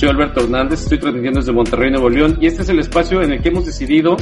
Soy Alberto Hernández, estoy transmitiendo desde Monterrey, Nuevo León, y este es el espacio en el que hemos decidido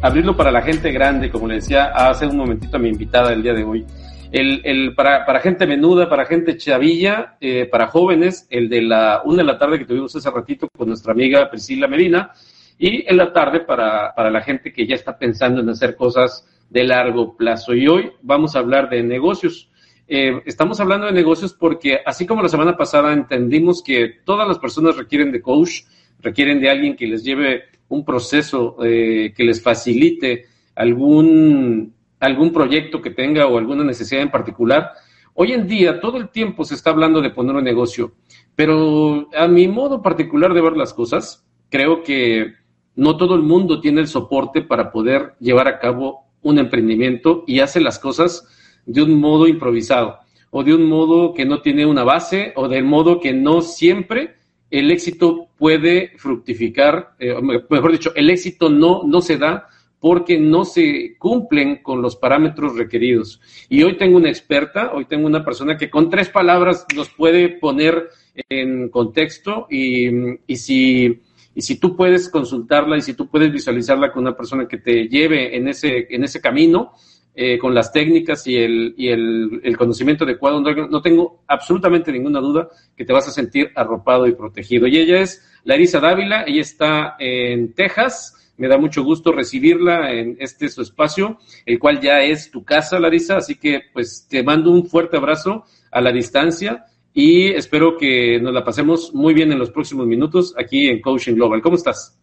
abrirlo para la gente grande, como le decía hace un momentito a mi invitada del día de hoy. El, el para, para gente menuda, para gente chavilla, eh, para jóvenes, el de la una de la tarde que tuvimos hace ratito con nuestra amiga Priscila Medina, y en la tarde para, para la gente que ya está pensando en hacer cosas de largo plazo. Y hoy vamos a hablar de negocios. Eh, estamos hablando de negocios porque, así como la semana pasada entendimos que todas las personas requieren de coach, requieren de alguien que les lleve un proceso, eh, que les facilite algún, algún proyecto que tenga o alguna necesidad en particular. Hoy en día todo el tiempo se está hablando de poner un negocio, pero a mi modo particular de ver las cosas, creo que no todo el mundo tiene el soporte para poder llevar a cabo un emprendimiento y hace las cosas de un modo improvisado o de un modo que no tiene una base o del modo que no siempre el éxito puede fructificar, eh, mejor dicho, el éxito no, no se da porque no se cumplen con los parámetros requeridos. Y hoy tengo una experta, hoy tengo una persona que con tres palabras nos puede poner en contexto y, y si y si tú puedes consultarla y si tú puedes visualizarla con una persona que te lleve en ese, en ese camino, eh, con las técnicas y, el, y el, el conocimiento adecuado, no, tengo absolutamente ninguna duda que te vas a sentir arropado y protegido. Y ella es Larisa Dávila, ella está en Texas. Me da mucho gusto recibirla en este su espacio, el cual ya es tu casa, Larisa. Así que, pues, te mando un fuerte abrazo a la distancia y espero que nos la pasemos muy bien en los próximos minutos aquí en Coaching Global. ¿Cómo estás?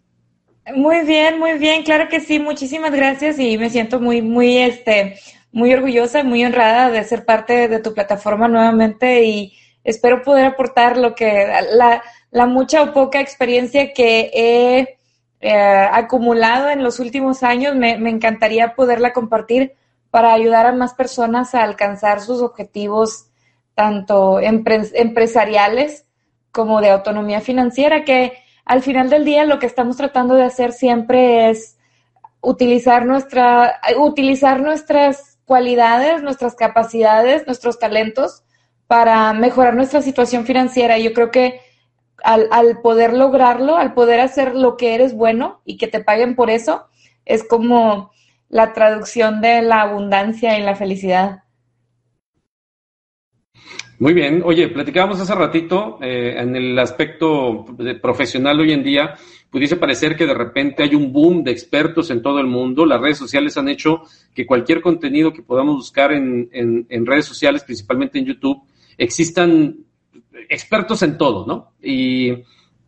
Muy bien, muy bien, claro que sí, muchísimas gracias y me siento muy, muy, este, muy orgullosa, muy honrada de ser parte de tu plataforma nuevamente y espero poder aportar lo que, la, la mucha o poca experiencia que he eh, acumulado en los últimos años, me, me encantaría poderla compartir para ayudar a más personas a alcanzar sus objetivos, tanto empresariales como de autonomía financiera, que al final del día lo que estamos tratando de hacer siempre es utilizar, nuestra, utilizar nuestras cualidades, nuestras capacidades, nuestros talentos para mejorar nuestra situación financiera. Yo creo que al, al, poder lograrlo, al poder hacer lo que eres bueno y que te paguen por eso, es como la traducción de la abundancia y la felicidad. Muy bien. Oye, platicábamos hace ratito eh, en el aspecto profesional hoy en día, pudiese parecer que de repente hay un boom de expertos en todo el mundo. Las redes sociales han hecho que cualquier contenido que podamos buscar en, en, redes sociales, principalmente en YouTube, existan expertos en todo, ¿no? Y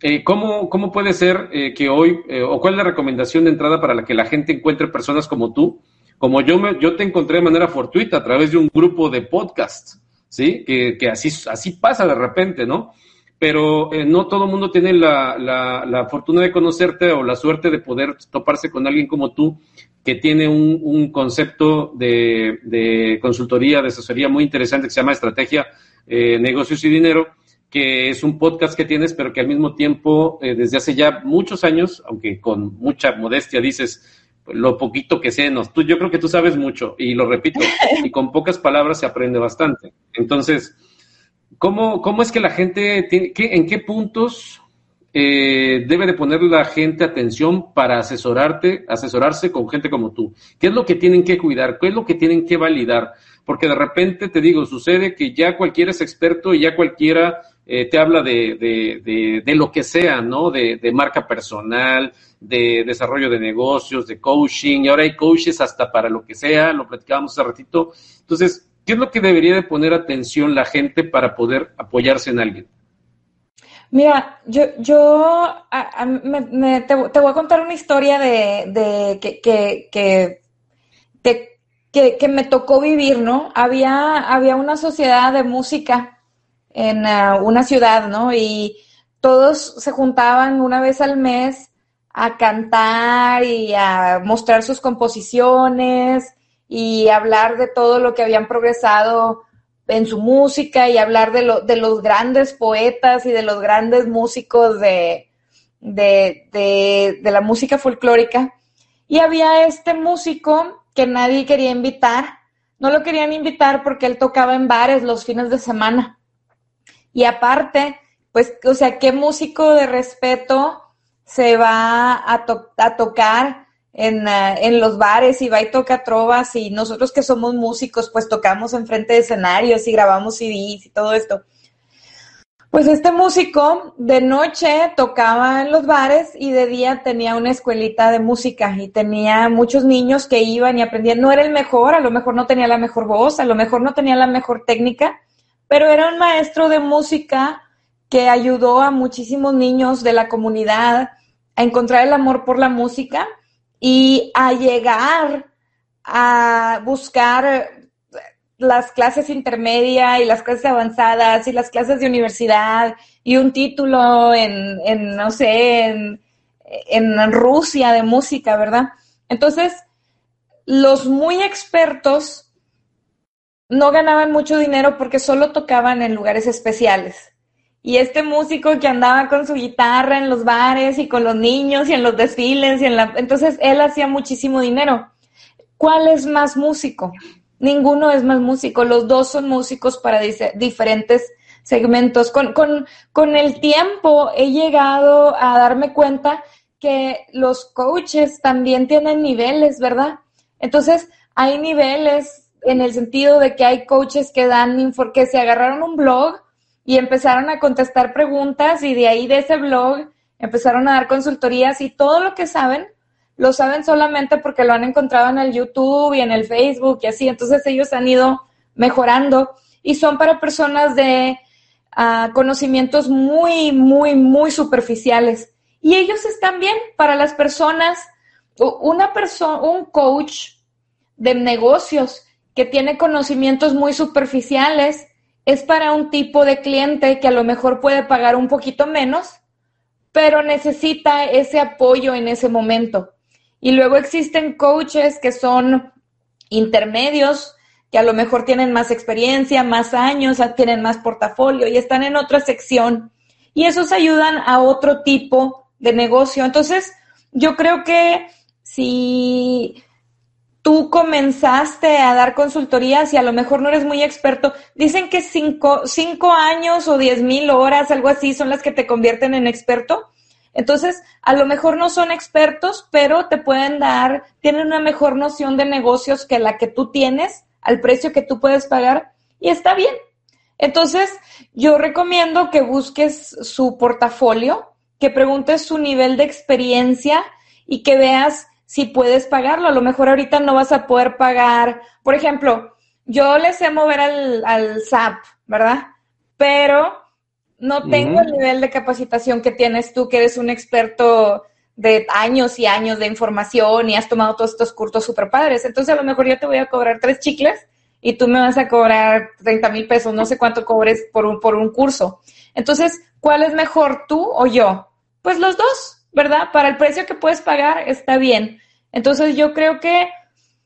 eh, ¿cómo, ¿cómo, puede ser eh, que hoy, eh, o cuál es la recomendación de entrada para la que la gente encuentre personas como tú? Como yo, me, yo te encontré de manera fortuita a través de un grupo de podcasts ¿sí? Que, que así, así pasa de repente, ¿no? Pero eh, no todo el mundo tiene la, la, la, fortuna de conocerte o la suerte de poder toparse con alguien como tú, que tiene un, un concepto de, de, consultoría, de asesoría muy interesante que se llama Estrategia, eh, Negocios y Dinero, que es un podcast que tienes, pero que al mismo tiempo, eh, desde hace ya muchos años, aunque con mucha modestia dices, lo poquito que sé, no, tú, yo creo que tú sabes mucho y lo repito, y con pocas palabras se aprende bastante. Entonces, ¿cómo, cómo es que la gente, tiene, qué, en qué puntos eh, debe de poner la gente atención para asesorarte, asesorarse con gente como tú? ¿Qué es lo que tienen que cuidar? ¿Qué es lo que tienen que validar? Porque de repente te digo, sucede que ya cualquiera es experto y ya cualquiera eh, te habla de, de, de, lo que sea, ¿no? De, marca personal, de desarrollo de negocios, de coaching, y ahora hay coaches hasta para lo que sea, lo platicábamos hace ratito. Entonces, ¿qué es lo que debería de poner atención la gente para poder apoyarse en alguien? Mira, yo, yo a, me, te, te, voy a contar una historia de, que, que, que, de, que, que, me tocó vivir, ¿no? Había, había una sociedad de música en uh, una ciudad, ¿no? Y todos se juntaban una vez al mes a cantar y a mostrar sus composiciones y hablar de todo lo que habían progresado en su música y hablar de, lo, de los grandes poetas y de los grandes músicos de, de, de, de la música folclórica. Y había este músico que nadie quería invitar. No lo querían invitar porque él tocaba en bares los fines de semana. Y aparte, pues, o sea, ¿qué músico de respeto se va a, tocar en, eh, en, los bares y va y toca trovas y nosotros que somos músicos, pues tocamos enfrente de escenarios y grabamos CDs y todo esto? Pues este músico de noche tocaba en los bares y de día tenía una escuelita de música y tenía muchos niños que iban y aprendían. No era el mejor, a lo mejor no tenía la mejor voz, a lo mejor no tenía la mejor técnica, pero era un maestro de música que ayudó a muchísimos niños de la comunidad a encontrar el amor por la música y a llegar a buscar las clases intermedia y las clases avanzadas y las clases de universidad y un título en, en no sé, en, en Rusia de música, ¿verdad? Entonces, los muy expertos no ganaban mucho dinero porque solo tocaban en lugares especiales. Y este músico que andaba con su guitarra en los bares y con los niños y en los desfiles y en la... Entonces él hacía muchísimo dinero. ¿Cuál es más músico? Ninguno es más músico, los dos son músicos para diferentes segmentos. Con, con, con el tiempo he llegado a darme cuenta que los coaches también tienen niveles, ¿verdad? Entonces, hay niveles en el sentido de que hay coaches que dan, que se agarraron un blog y empezaron a contestar preguntas y de ahí de ese blog empezaron a dar consultorías y todo lo que saben lo saben solamente porque lo han encontrado en el YouTube y en el Facebook y así. Entonces ellos han ido mejorando y son para personas de uh, conocimientos muy, muy, muy superficiales. Y ellos están bien para las personas, una persona, un coach de negocios que tiene conocimientos muy superficiales es para un tipo de cliente que a lo mejor puede pagar un poquito menos, pero necesita ese apoyo en ese momento. Y luego existen coaches que son intermedios, que a lo mejor tienen más experiencia, más años, tienen más portafolio y están en otra sección. Y esos ayudan a otro tipo de negocio. Entonces, yo creo que si tú comenzaste a dar consultorías y a lo mejor no eres muy experto, dicen que cinco, cinco años o diez mil horas, algo así, son las que te convierten en experto. Entonces, a lo mejor no son expertos, pero te pueden dar, tienen una mejor noción de negocios que la que tú tienes, al precio que tú puedes pagar, y está bien. Entonces, yo recomiendo que busques su portafolio, que preguntes su nivel de experiencia y que veas si puedes pagarlo. A lo mejor ahorita no vas a poder pagar, por ejemplo, yo le sé mover al, al SAP, ¿verdad? Pero no tengo el nivel de capacitación que tienes tú, que eres un experto de años y años de información y has tomado todos estos cursos super padres. Entonces, a lo mejor yo te voy a cobrar tres chicles y tú me vas a cobrar 30 mil pesos, no sé cuánto cobres por un, por un curso. Entonces, ¿cuál es mejor, tú o yo? Pues los dos, ¿verdad? Para el precio que puedes pagar, está bien. Entonces, yo creo que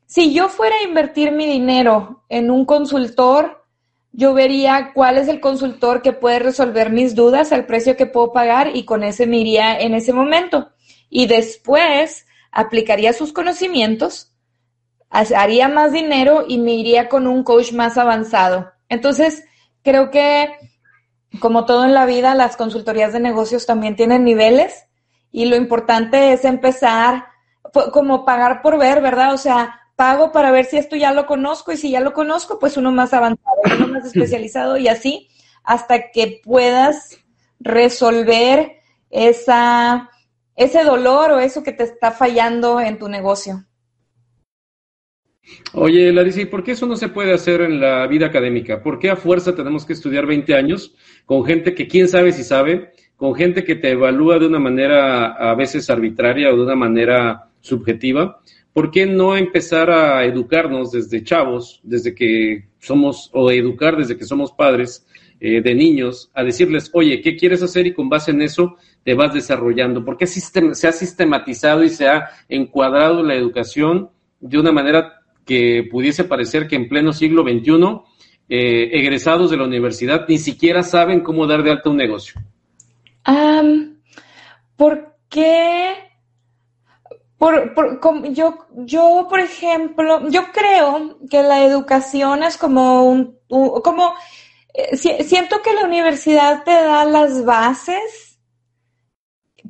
si yo fuera a invertir mi dinero en un consultor, yo vería cuál es el consultor que puede resolver mis dudas al precio que puedo pagar y con ese me iría en ese momento. Y después aplicaría sus conocimientos, haría más dinero y me iría con un coach más avanzado. Entonces, creo que como todo en la vida, las consultorías de negocios también tienen niveles y lo importante es empezar como pagar por ver, ¿verdad? O sea, pago para ver si esto ya lo conozco y si ya lo conozco, pues uno más avanzado, uno más especializado y así hasta que puedas resolver esa, ese dolor o eso que te está fallando en tu negocio. Oye, Larissa, ¿y por qué eso no se puede hacer en la vida académica? ¿Por qué a fuerza tenemos que estudiar 20 años con gente que quién sabe si sabe, con gente que te evalúa de una manera a veces arbitraria o de una manera subjetiva? ¿por qué no empezar a educarnos desde chavos, desde que somos, o educar desde que somos padres eh, de niños, a decirles, oye, ¿qué quieres hacer? Y con base en eso te vas desarrollando. ¿Por qué se ha sistematizado y se ha encuadrado la educación de una manera que pudiese parecer que en pleno siglo XXI, eh, egresados de la universidad ni siquiera saben cómo dar de alta un negocio? ¿Por qué? Por, por, yo, yo, por ejemplo, yo creo que la educación es como un, como eh, siento que la universidad te da las bases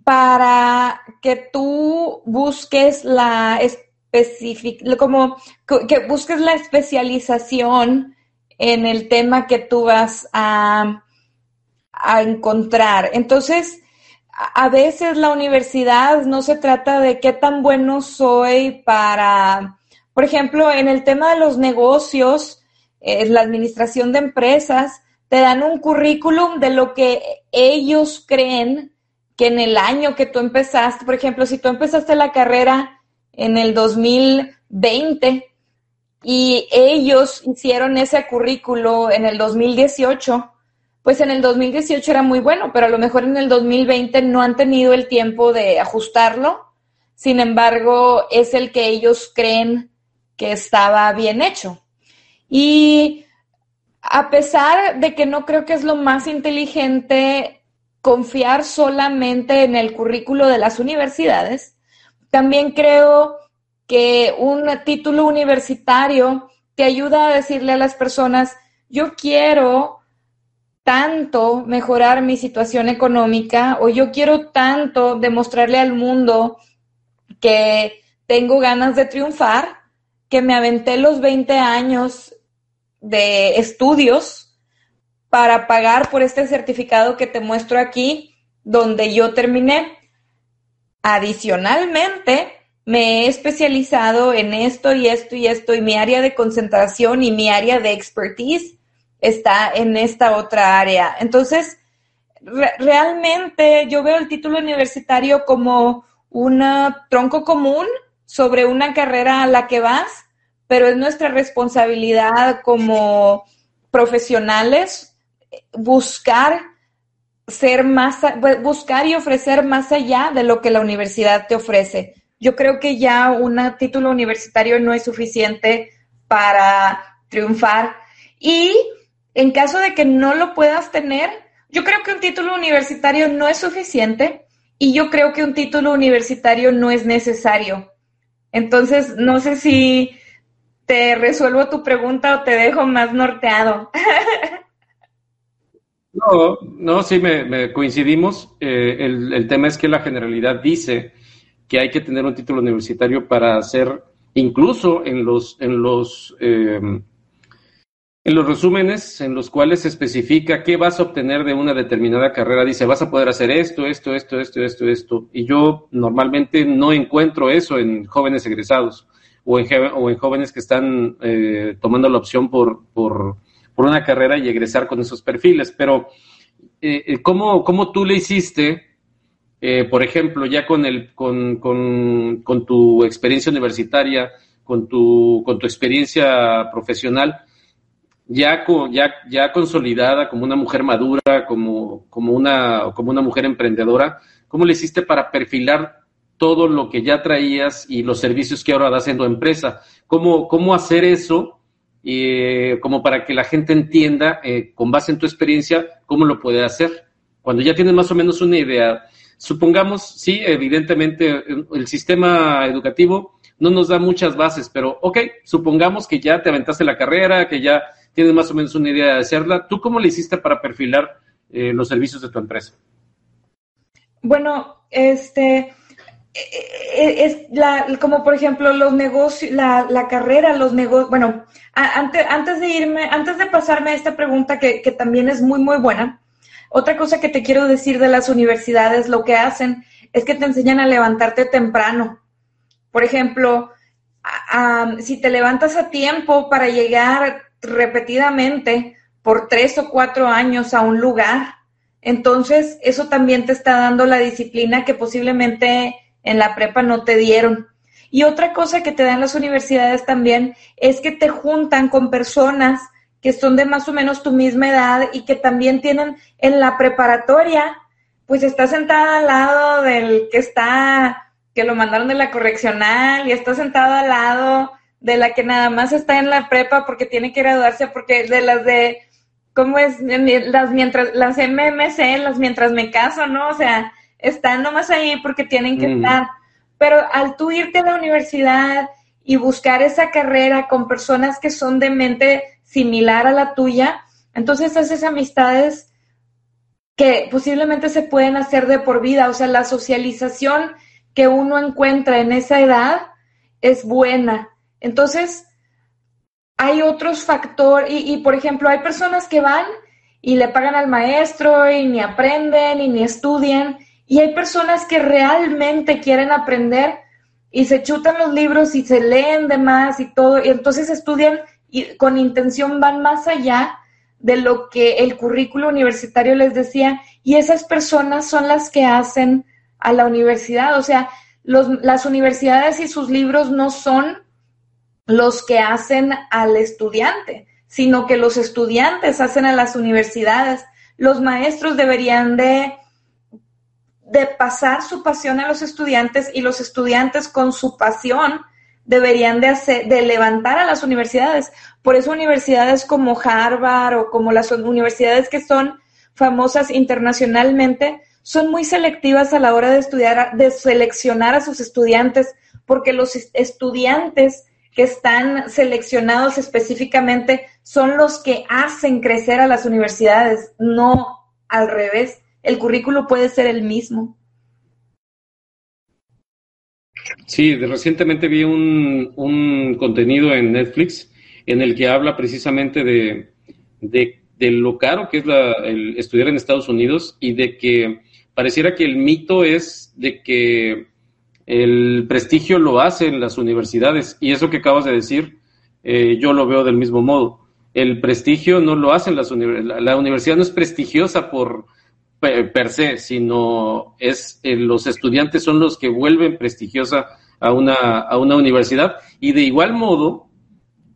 para que tú busques la específica, como que busques la especialización en el tema que tú vas a, a encontrar. Entonces, a veces la universidad no se trata de qué tan bueno soy para, por ejemplo, en el tema de los negocios, eh, la administración de empresas, te dan un currículum de lo que ellos creen que en el año que tú empezaste, por ejemplo, si tú empezaste la carrera en el 2020 y ellos hicieron ese currículo en el 2018, pues en el 2018 era muy bueno, pero a lo mejor en el 2020 no han tenido el tiempo de ajustarlo. Sin embargo, es el que ellos creen que estaba bien hecho. Y a pesar de que no creo que es lo más inteligente confiar solamente en el currículo de las universidades, también creo que un título universitario te ayuda a decirle a las personas, yo quiero tanto mejorar mi situación económica o yo quiero tanto demostrarle al mundo que tengo ganas de triunfar, que me aventé los 20 años de estudios para pagar por este certificado que te muestro aquí, donde yo terminé. Adicionalmente, me he especializado en esto y esto y esto y mi área de concentración y mi área de expertise está en esta otra área. Entonces, realmente yo veo el título universitario como un tronco común sobre una carrera a la que vas, pero es nuestra responsabilidad como profesionales buscar ser más, buscar y ofrecer más allá de lo que la universidad te ofrece. Yo creo que ya un título universitario no es suficiente para triunfar. Y en caso de que no lo puedas tener, yo creo que un título universitario no es suficiente y yo creo que un título universitario no es necesario. Entonces, no sé si te resuelvo tu pregunta o te dejo más norteado. No, no, sí, me, coincidimos. Eh, el, tema es que la generalidad dice que hay que tener un título universitario para hacer, incluso en los, en los eh, en los resúmenes en los cuales se especifica qué vas a obtener de una determinada carrera, dice, vas a poder hacer esto, esto, esto, esto, esto, esto. Y yo normalmente no encuentro eso en jóvenes egresados o en, o en jóvenes que están eh, tomando la opción por, una carrera y egresar con esos perfiles. Pero, eh, eh ¿cómo, ¿cómo, tú le hiciste, eh, por ejemplo, ya con, el, con, con, con tu experiencia universitaria, con tu, con tu experiencia profesional? Ya, ya, ya consolidada como una mujer madura, como, como, una, como una mujer emprendedora, ¿cómo le hiciste para perfilar todo lo que ya traías y los servicios que ahora das en tu empresa? ¿Cómo, cómo hacer eso? Eh, como para que la gente entienda, eh, con base en tu experiencia, cómo lo puede hacer. Cuando ya tienes más o menos una idea, supongamos, sí, evidentemente el sistema educativo no nos da muchas bases, pero ok, supongamos que ya te aventaste la carrera, que ya tienes más o menos una idea de hacerla. ¿Tú cómo le hiciste para perfilar eh, los servicios de tu empresa? Bueno, este, eh, eh, es la, como por ejemplo los negocios, la, la carrera, los negocios, bueno, antes, antes de irme, antes de pasarme a esta pregunta que, que también es muy, muy buena, otra cosa que te quiero decir de las universidades, lo que hacen es que te enseñan a levantarte temprano. Por ejemplo, si te levantas a tiempo para llegar repetidamente por tres o cuatro años a un lugar, entonces eso también te está dando la disciplina que posiblemente en la prepa no te dieron. Y otra cosa que te dan las universidades también es que te juntan con personas que son de más o menos tu misma edad y que también tienen en la preparatoria, pues está sentada al lado del que está, que lo mandaron de la correccional y está sentado al lado de la que nada más está en la prepa porque tiene que graduarse, porque de las de, ¿cómo es? Las mientras, las MMC, las mientras me caso, ¿no? O sea, están nomás ahí porque tienen que mm. estar. Pero al tú irte a la universidad y buscar esa carrera con personas que son de mente similar a la tuya, Entonces haces amistades que posiblemente se pueden hacer de por vida, o sea, la socialización que uno encuentra en esa edad es buena. Entonces, hay otros factores, y, por ejemplo, hay personas que van y le pagan al maestro y ni aprenden y ni estudian, y hay personas que realmente quieren aprender y se chutan los libros y se leen de más y todo, y entonces estudian y con intención van más allá de lo que el currículo universitario les decía, y esas personas son las que hacen a la universidad, o sea, los, las universidades y sus libros no son los que hacen al estudiante, sino que los estudiantes hacen a las universidades. Los maestros deberían de, de pasar su pasión a los estudiantes y los estudiantes con su pasión deberían de, hacer, de levantar a las universidades. Por eso universidades como Harvard o como las universidades que son famosas internacionalmente son muy selectivas a la hora de estudiar, de seleccionar a sus estudiantes, porque los estudiantes que están seleccionados específicamente son los que hacen crecer a las universidades, no al revés. El currículo puede ser el mismo. Sí, recientemente vi un, un contenido en Netflix en el que habla precisamente de, de, lo caro que es el estudiar en Estados Unidos y de que pareciera que el mito es de que el prestigio lo hacen las universidades y eso que acabas de decir, eh, yo lo veo del mismo modo. El prestigio no lo hacen las universidades. La universidad no es prestigiosa por per se, sino es eh, los estudiantes son los que vuelven prestigiosa a una, a una universidad. Y de igual modo,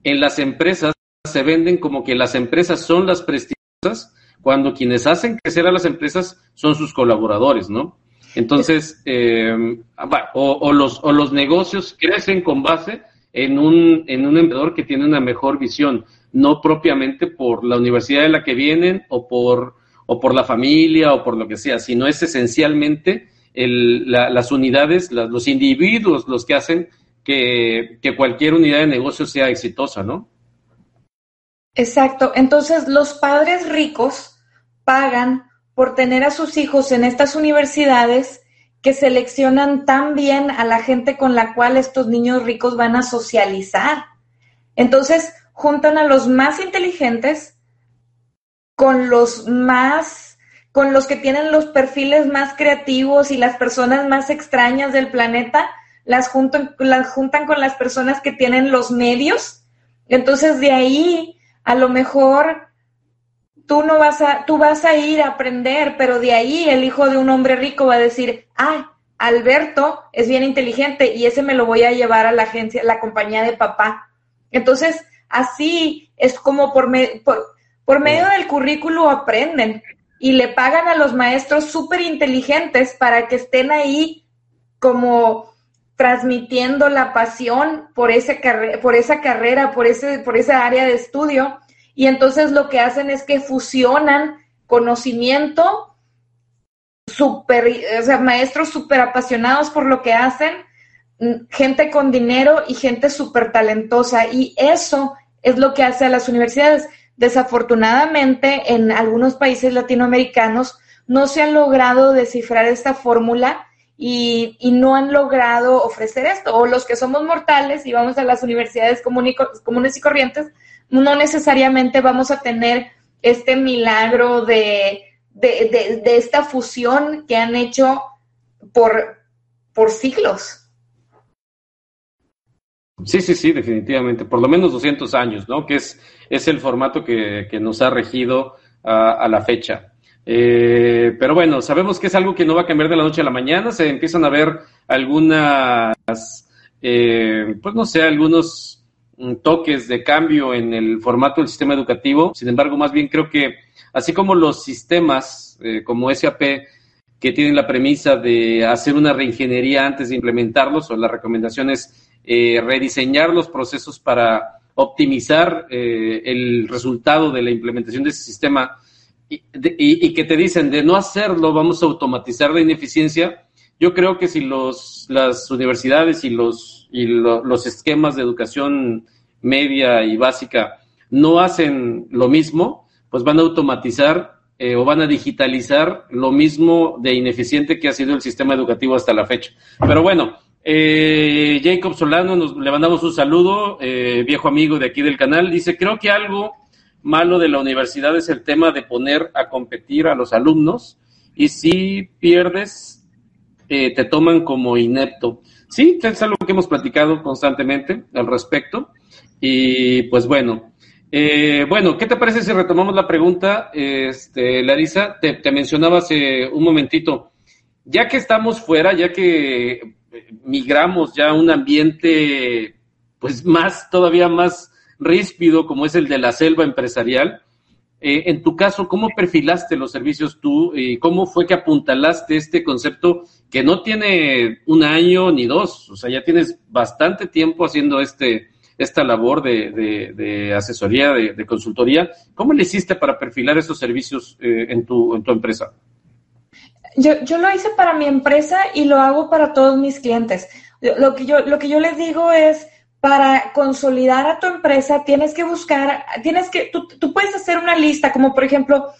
en las empresas se venden como que las empresas son las prestigiosas, cuando quienes hacen crecer a las empresas son sus colaboradores, ¿no? Entonces, eh, o, los, o los negocios crecen con base en un, en un emprendedor que tiene una mejor visión, no propiamente por la universidad de la que vienen o por, o por la familia o por lo que sea, sino es esencialmente el, las unidades, los individuos los que hacen que, que cualquier unidad de negocio sea exitosa, ¿no? Exacto. Entonces, los padres ricos pagan por tener a sus hijos en estas universidades que seleccionan tan bien a la gente con la cual estos niños ricos van a socializar. Entonces, juntan a los más inteligentes con los más, con los que tienen los perfiles más creativos y las personas más extrañas del planeta, las juntan, juntan con las personas que tienen los medios. Entonces, de ahí, a lo mejor tú no vas a, tú vas a ir a aprender, pero de ahí el hijo de un hombre rico va a decir, ay, Alberto es bien inteligente y ese me lo voy a llevar a la agencia, la compañía de papá. Entonces, así es como por, por, medio del currículo aprenden y le pagan a los maestros súper inteligentes para que estén ahí como transmitiendo la pasión por, ese por esa carrera, por, ese, por esa área de estudio y entonces lo que hacen es que fusionan conocimiento, super, o sea, maestros súper apasionados por lo que hacen, mm, gente con dinero y gente súper talentosa. Y eso es lo que hace a las universidades. Desafortunadamente, en algunos países latinoamericanos no se han logrado descifrar esta fórmula y, y, no han logrado ofrecer esto. O los que somos mortales y vamos a las universidades comunes y corrientes, no necesariamente vamos a tener este milagro de, de, esta fusión que han hecho por, por siglos. Sí, sí, sí, definitivamente. Por lo menos 200 años, ¿no? Que es, es el formato que, nos ha regido a, la fecha. Eh, pero bueno, sabemos que es algo que no va a cambiar de la noche a la mañana. Se empiezan a ver algunas, eh, pues no sé, algunos toques de cambio en el formato del sistema educativo. Sin embargo, más bien creo que así como los sistemas eh, como SAP que tienen la premisa de hacer una reingeniería antes de implementarlos, o la recomendación es eh, rediseñar los procesos para optimizar eh, el resultado de la implementación de ese sistema y, y, que te dicen de no hacerlo vamos a automatizar la ineficiencia. Yo creo que si los, las universidades y los y los esquemas de educación media y básica no hacen lo mismo, pues van a automatizar eh, o van a digitalizar lo mismo de ineficiente que ha sido el sistema educativo hasta la fecha. Pero bueno, eh, Jacob Solano, nos, le mandamos un saludo, eh, viejo amigo de aquí del canal, dice, creo que algo malo de la universidad es el tema de poner a competir a los alumnos y si pierdes, eh, te toman como inepto. Sí, es algo que hemos platicado constantemente al respecto. Y pues bueno, eh, bueno, ¿qué te parece si retomamos la pregunta, este, Larisa? Te, te mencionaba hace un momentito, ya que estamos fuera, ya que migramos ya a un ambiente, pues más, todavía más ríspido, como es el de la selva empresarial, eh, en tu caso, ¿cómo perfilaste los servicios tú y cómo fue que apuntalaste este concepto que no tiene un año ni dos? O sea, ya tienes bastante tiempo haciendo este, esta labor de, asesoría, de, consultoría. ¿Cómo le hiciste para perfilar esos servicios eh, en, tu, en tu empresa? Yo, yo lo hice para mi empresa y lo hago para todos mis clientes. Lo que yo, lo que yo les digo es, para consolidar a tu empresa tienes que buscar, tienes que, tú, tú puedes hacer una lista, como por ejemplo,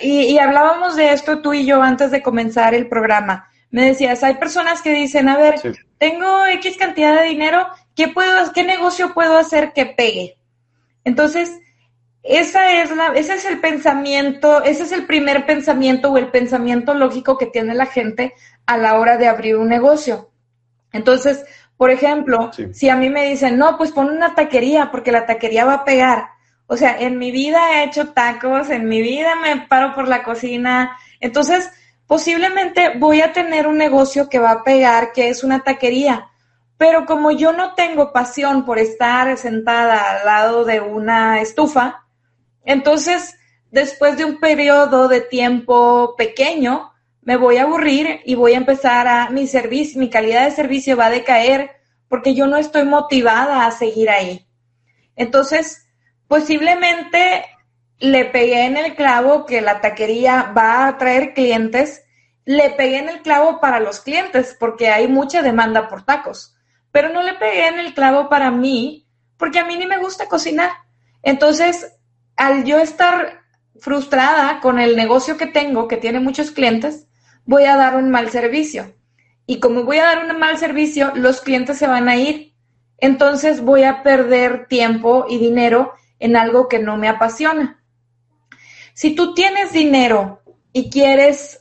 y, hablábamos de esto tú y yo antes de comenzar el programa. Me decías, hay personas que dicen, a ver, tengo X cantidad de dinero, ¿qué, puedo, ¿qué negocio puedo hacer que pegue? Entonces, esa es la, ese es el pensamiento, ese es el primer pensamiento o el pensamiento lógico que tiene la gente a la hora de abrir un negocio. Entonces, por ejemplo, si a mí me dicen, no, pues pon una taquería porque la taquería va a pegar. O sea, en mi vida he hecho tacos, en mi vida me paro por la cocina. Entonces, posiblemente voy a tener un negocio que va a pegar, que es una taquería. Pero como yo no tengo pasión por estar sentada al lado de una estufa, entonces, después de un periodo de tiempo pequeño, me voy a aburrir y voy a empezar a, mi servicio, mi calidad de servicio va a decaer porque yo no estoy motivada a seguir ahí. Entonces, posiblemente le pegué en el clavo que la taquería va a traer clientes, le pegué en el clavo para los clientes porque hay mucha demanda por tacos, pero no le pegué en el clavo para mí porque a mí ni me gusta cocinar. Entonces, al yo estar frustrada con el negocio que tengo, que tiene muchos clientes, voy a dar un mal servicio. Y como voy a dar un mal servicio, los clientes se van a ir. Entonces voy a perder tiempo y dinero en algo que no me apasiona. Si tú tienes dinero y quieres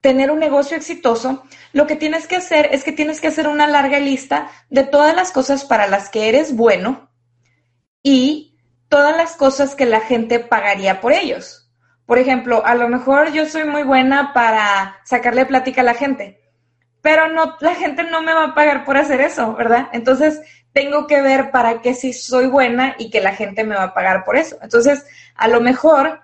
tener un negocio exitoso, lo que tienes que hacer es que tienes que hacer una larga lista de todas las cosas para las que eres bueno y todas las cosas que la gente pagaría por ellos. Por ejemplo, a lo mejor yo soy muy buena para sacarle plática a la gente, pero no, la gente no me va a pagar por hacer eso, ¿verdad? Entonces, tengo que ver para qué sí soy buena y que la gente me va a pagar por eso. Entonces, a lo mejor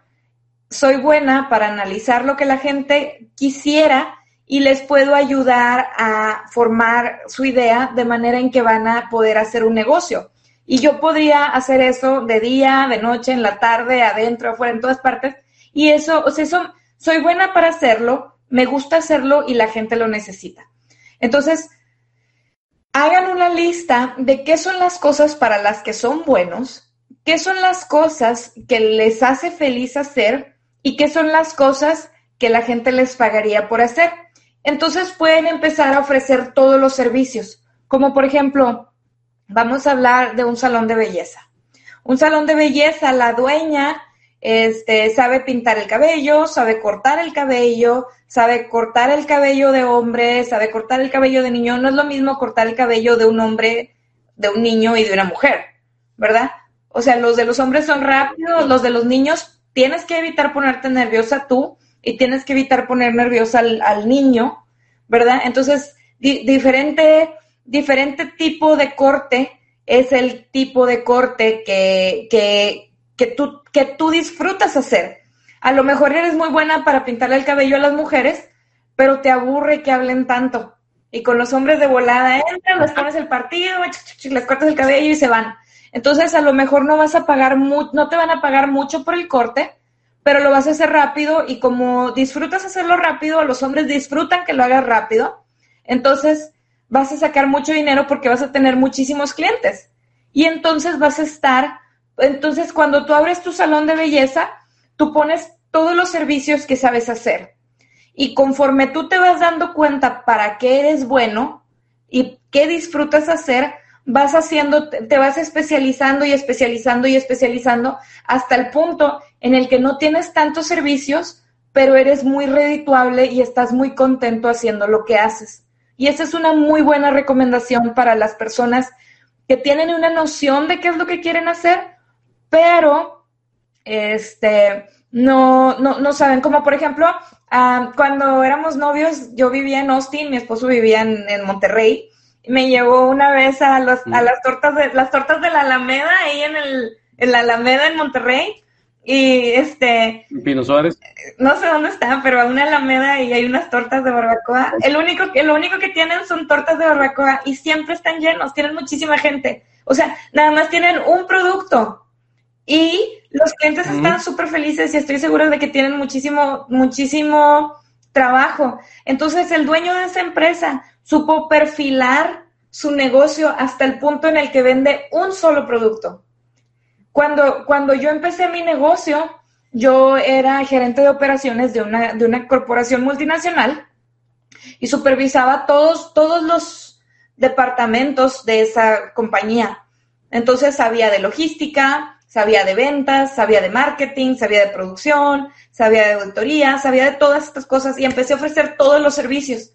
soy buena para analizar lo que la gente quisiera y les puedo ayudar a formar su idea de manera en que van a poder hacer un negocio. Y yo podría hacer eso de día, de noche, en la tarde, adentro, afuera, en todas partes. Y eso, o sea, eso, soy buena para hacerlo, me gusta hacerlo y la gente lo necesita. Entonces, hagan una lista de qué son las cosas para las que son buenos, qué son las cosas que les hace feliz hacer y qué son las cosas que la gente les pagaría por hacer. Entonces pueden empezar a ofrecer todos los servicios, como por ejemplo, vamos a hablar de un salón de belleza. Un salón de belleza, la dueña este, sabe pintar el cabello, sabe cortar el cabello, sabe cortar el cabello de hombre, sabe cortar el cabello de niño. No es lo mismo cortar el cabello de un hombre, de un niño y de una mujer, ¿verdad? O sea, los de los hombres son rápidos, los de los niños tienes que evitar ponerte nerviosa tú y tienes que evitar poner nerviosa al, niño, ¿verdad? Entonces, diferente diferente tipo de corte es el tipo de corte que, que, que, tú, que tú disfrutas hacer. A lo mejor eres muy buena para pintarle el cabello a las mujeres, pero te aburre que hablen tanto. Y con los hombres de volada entran, les pones el partido, les cortas el cabello y se van. Entonces, a lo mejor no vas a pagar no te van a pagar mucho por el corte, pero lo vas a hacer rápido y como disfrutas hacerlo rápido, los hombres disfrutan que lo hagas rápido. Entonces, vas a sacar mucho dinero porque vas a tener muchísimos clientes. Y entonces vas a estar Entonces, cuando tú abres tu salón de belleza, tú pones todos los servicios que sabes hacer. Y conforme tú te vas dando cuenta para qué eres bueno y qué disfrutas hacer, vas haciendo, te vas especializando y especializando y especializando hasta el punto en el que no tienes tantos servicios, pero eres muy redituable y estás muy contento haciendo lo que haces. Y esa es una muy buena recomendación para las personas que tienen una noción de qué es lo que quieren hacer, pero este, no, no, no saben. Como por ejemplo, cuando éramos novios, yo vivía en Austin, mi esposo vivía en, en Monterrey. Me llevó una vez a, los, a las tortas de las tortas de la Alameda, ahí en, el, en la Alameda en Monterrey. Y este. Pino Suárez. No sé dónde está, pero hay una alameda y hay unas tortas de barbacoa. El único, lo único que tienen son tortas de barbacoa y siempre están llenos, tienen muchísima gente. O sea, nada más tienen un producto y los clientes están súper felices y estoy segura de que tienen muchísimo, muchísimo trabajo. Entonces, el dueño de esa empresa supo perfilar su negocio hasta el punto en el que vende un solo producto. Cuando, cuando yo empecé mi negocio, yo era gerente de operaciones de una, de una corporación multinacional y supervisaba todos, todos los departamentos de esa compañía. Entonces sabía de logística, sabía de ventas, sabía de marketing, sabía de producción, sabía de auditoría, sabía de todas estas cosas y empecé a ofrecer todos los servicios.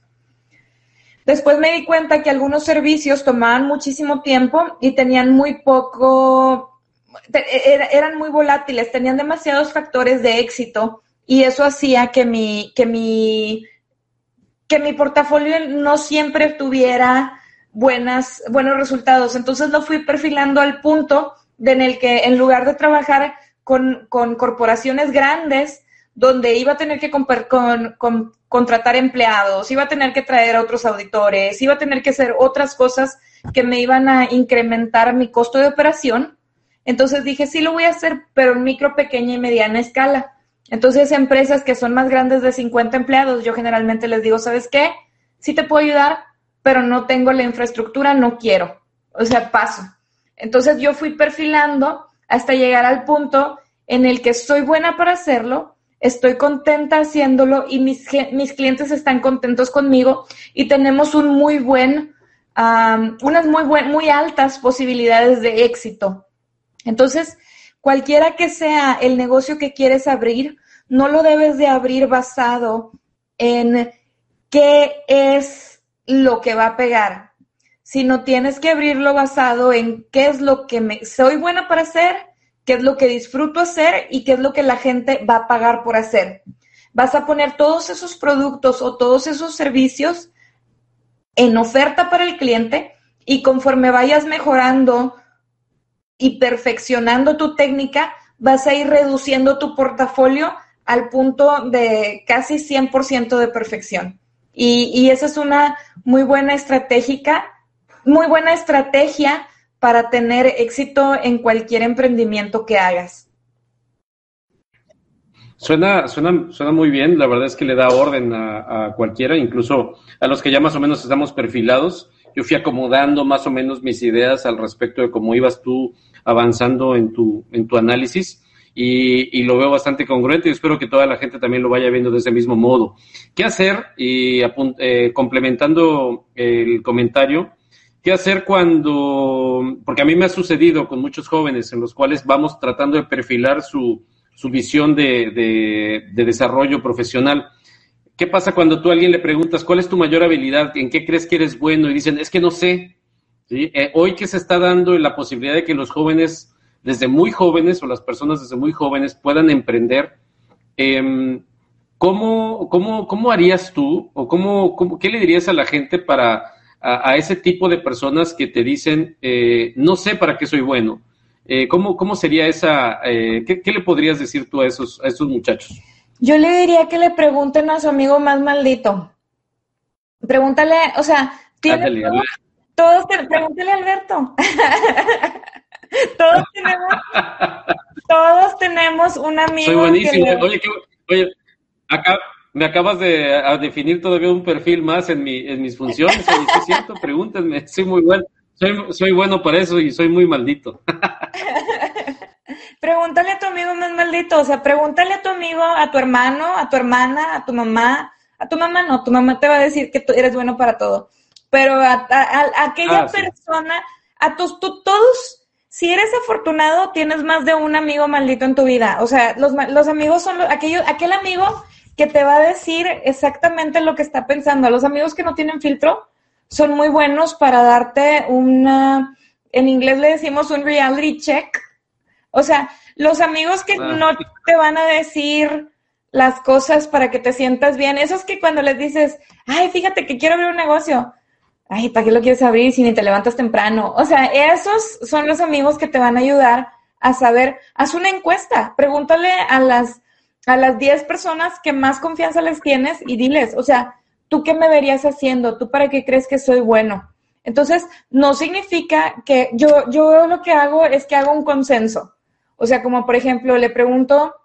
Después me di cuenta que algunos servicios tomaban muchísimo tiempo y tenían muy poco e-, eran muy volátiles, tenían demasiados factores de éxito y eso hacía que mi, que mi, que mi portafolio no siempre tuviera buenas, buenos resultados. Entonces lo fui perfilando al punto en el que en lugar de trabajar con, con corporaciones grandes, donde iba a tener que con, con, contratar empleados, iba a tener que traer a otros auditores, iba a tener que hacer otras cosas que me iban a incrementar mi costo de operación, entonces dije, sí lo voy a hacer, pero en micro, pequeña y mediana escala. Entonces, empresas que son más grandes de 50 empleados, yo generalmente les digo, ¿sabes qué? Sí te puedo ayudar, pero no tengo la infraestructura, no quiero. O sea, paso. Entonces yo fui perfilando hasta llegar al punto en el que soy buena para hacerlo, estoy contenta haciéndolo y mis, mis clientes están contentos conmigo y tenemos un muy buen, unas muy, buen, muy altas posibilidades de éxito. Entonces, cualquiera que sea el negocio que quieres abrir, no lo debes de abrir basado en qué es lo que va a pegar, sino tienes que abrirlo basado en qué es lo que me, soy buena para hacer, qué es lo que disfruto hacer y qué es lo que la gente va a pagar por hacer. Vas a poner todos esos productos o todos esos servicios en oferta para el cliente y conforme vayas mejorando y perfeccionando tu técnica, vas a ir reduciendo tu portafolio al punto de casi 100% de perfección. Y, y, esa es una muy buena estratégica, muy buena estrategia para tener éxito en cualquier emprendimiento que hagas. Suena, suena, suena muy bien, la verdad es que le da orden a, cualquiera, incluso a los que ya más o menos estamos perfilados yo fui acomodando más o menos mis ideas al respecto de cómo ibas tú avanzando en tu, en tu análisis. Y, lo veo bastante congruente y espero que toda la gente también lo vaya viendo de ese mismo modo. ¿Qué hacer? Y eh, complementando el comentario, ¿qué hacer cuando, porque a mí me ha sucedido con muchos jóvenes en los cuales vamos tratando de perfilar su, su visión de, de desarrollo profesional ¿Qué pasa cuando tú a alguien le preguntas cuál es tu mayor habilidad, en qué crees que eres bueno? Y dicen, es que no sé. Eh, hoy que se está dando la posibilidad de que los jóvenes, desde muy jóvenes o las personas desde muy jóvenes puedan emprender, em, ¿cómo, cómo, cómo, harías tú o cómo, cómo, qué le dirías a la gente para a, ese tipo de personas que te dicen, eh, no sé para qué soy bueno? Eh, ¿cómo, ¿Cómo sería esa, qué, qué, le podrías decir tú a esos, a esos muchachos? Yo le diría que le pregunten a su amigo más maldito. Pregúntale, o sea, ¿tiene todos, pregúntale a Alberto. todos tenemos, todos tenemos un amigo. Soy buenísimo. Oye, oye, acá me acabas de definir todavía un perfil más en, mi, en mis funciones. Es cierto, pregúntenme, soy muy bueno. Soy, soy bueno para eso y soy muy maldito. pregúntale a tu amigo más maldito, o sea, pregúntale a tu amigo, a tu hermano, a tu hermana, a tu mamá, a tu mamá no, tu mamá te va a decir que tú eres bueno para todo, pero a, aquella ah, persona, a tus, tú, todos, si eres afortunado, tienes más de un amigo maldito en tu vida, o sea, los, los amigos son los, aquellos, aquel amigo que te va a decir exactamente lo que está pensando, los amigos que no tienen filtro son muy buenos para darte una, en inglés le decimos un reality check, o sea, los amigos que ah. no te van a decir las cosas para que te sientas bien, esos que cuando les dices, ay, fíjate que quiero abrir un negocio, ay, ¿para qué lo quieres abrir si ni te levantas temprano? O sea, esos son los amigos que te van a ayudar a saber, haz una encuesta, pregúntale a las a las 10 personas que más confianza les tienes y diles, o sea, ¿tú qué me verías haciendo? ¿Tú para qué crees que soy bueno? Entonces, no significa que yo, yo lo que hago es que hago un consenso. O sea, como por ejemplo, le pregunto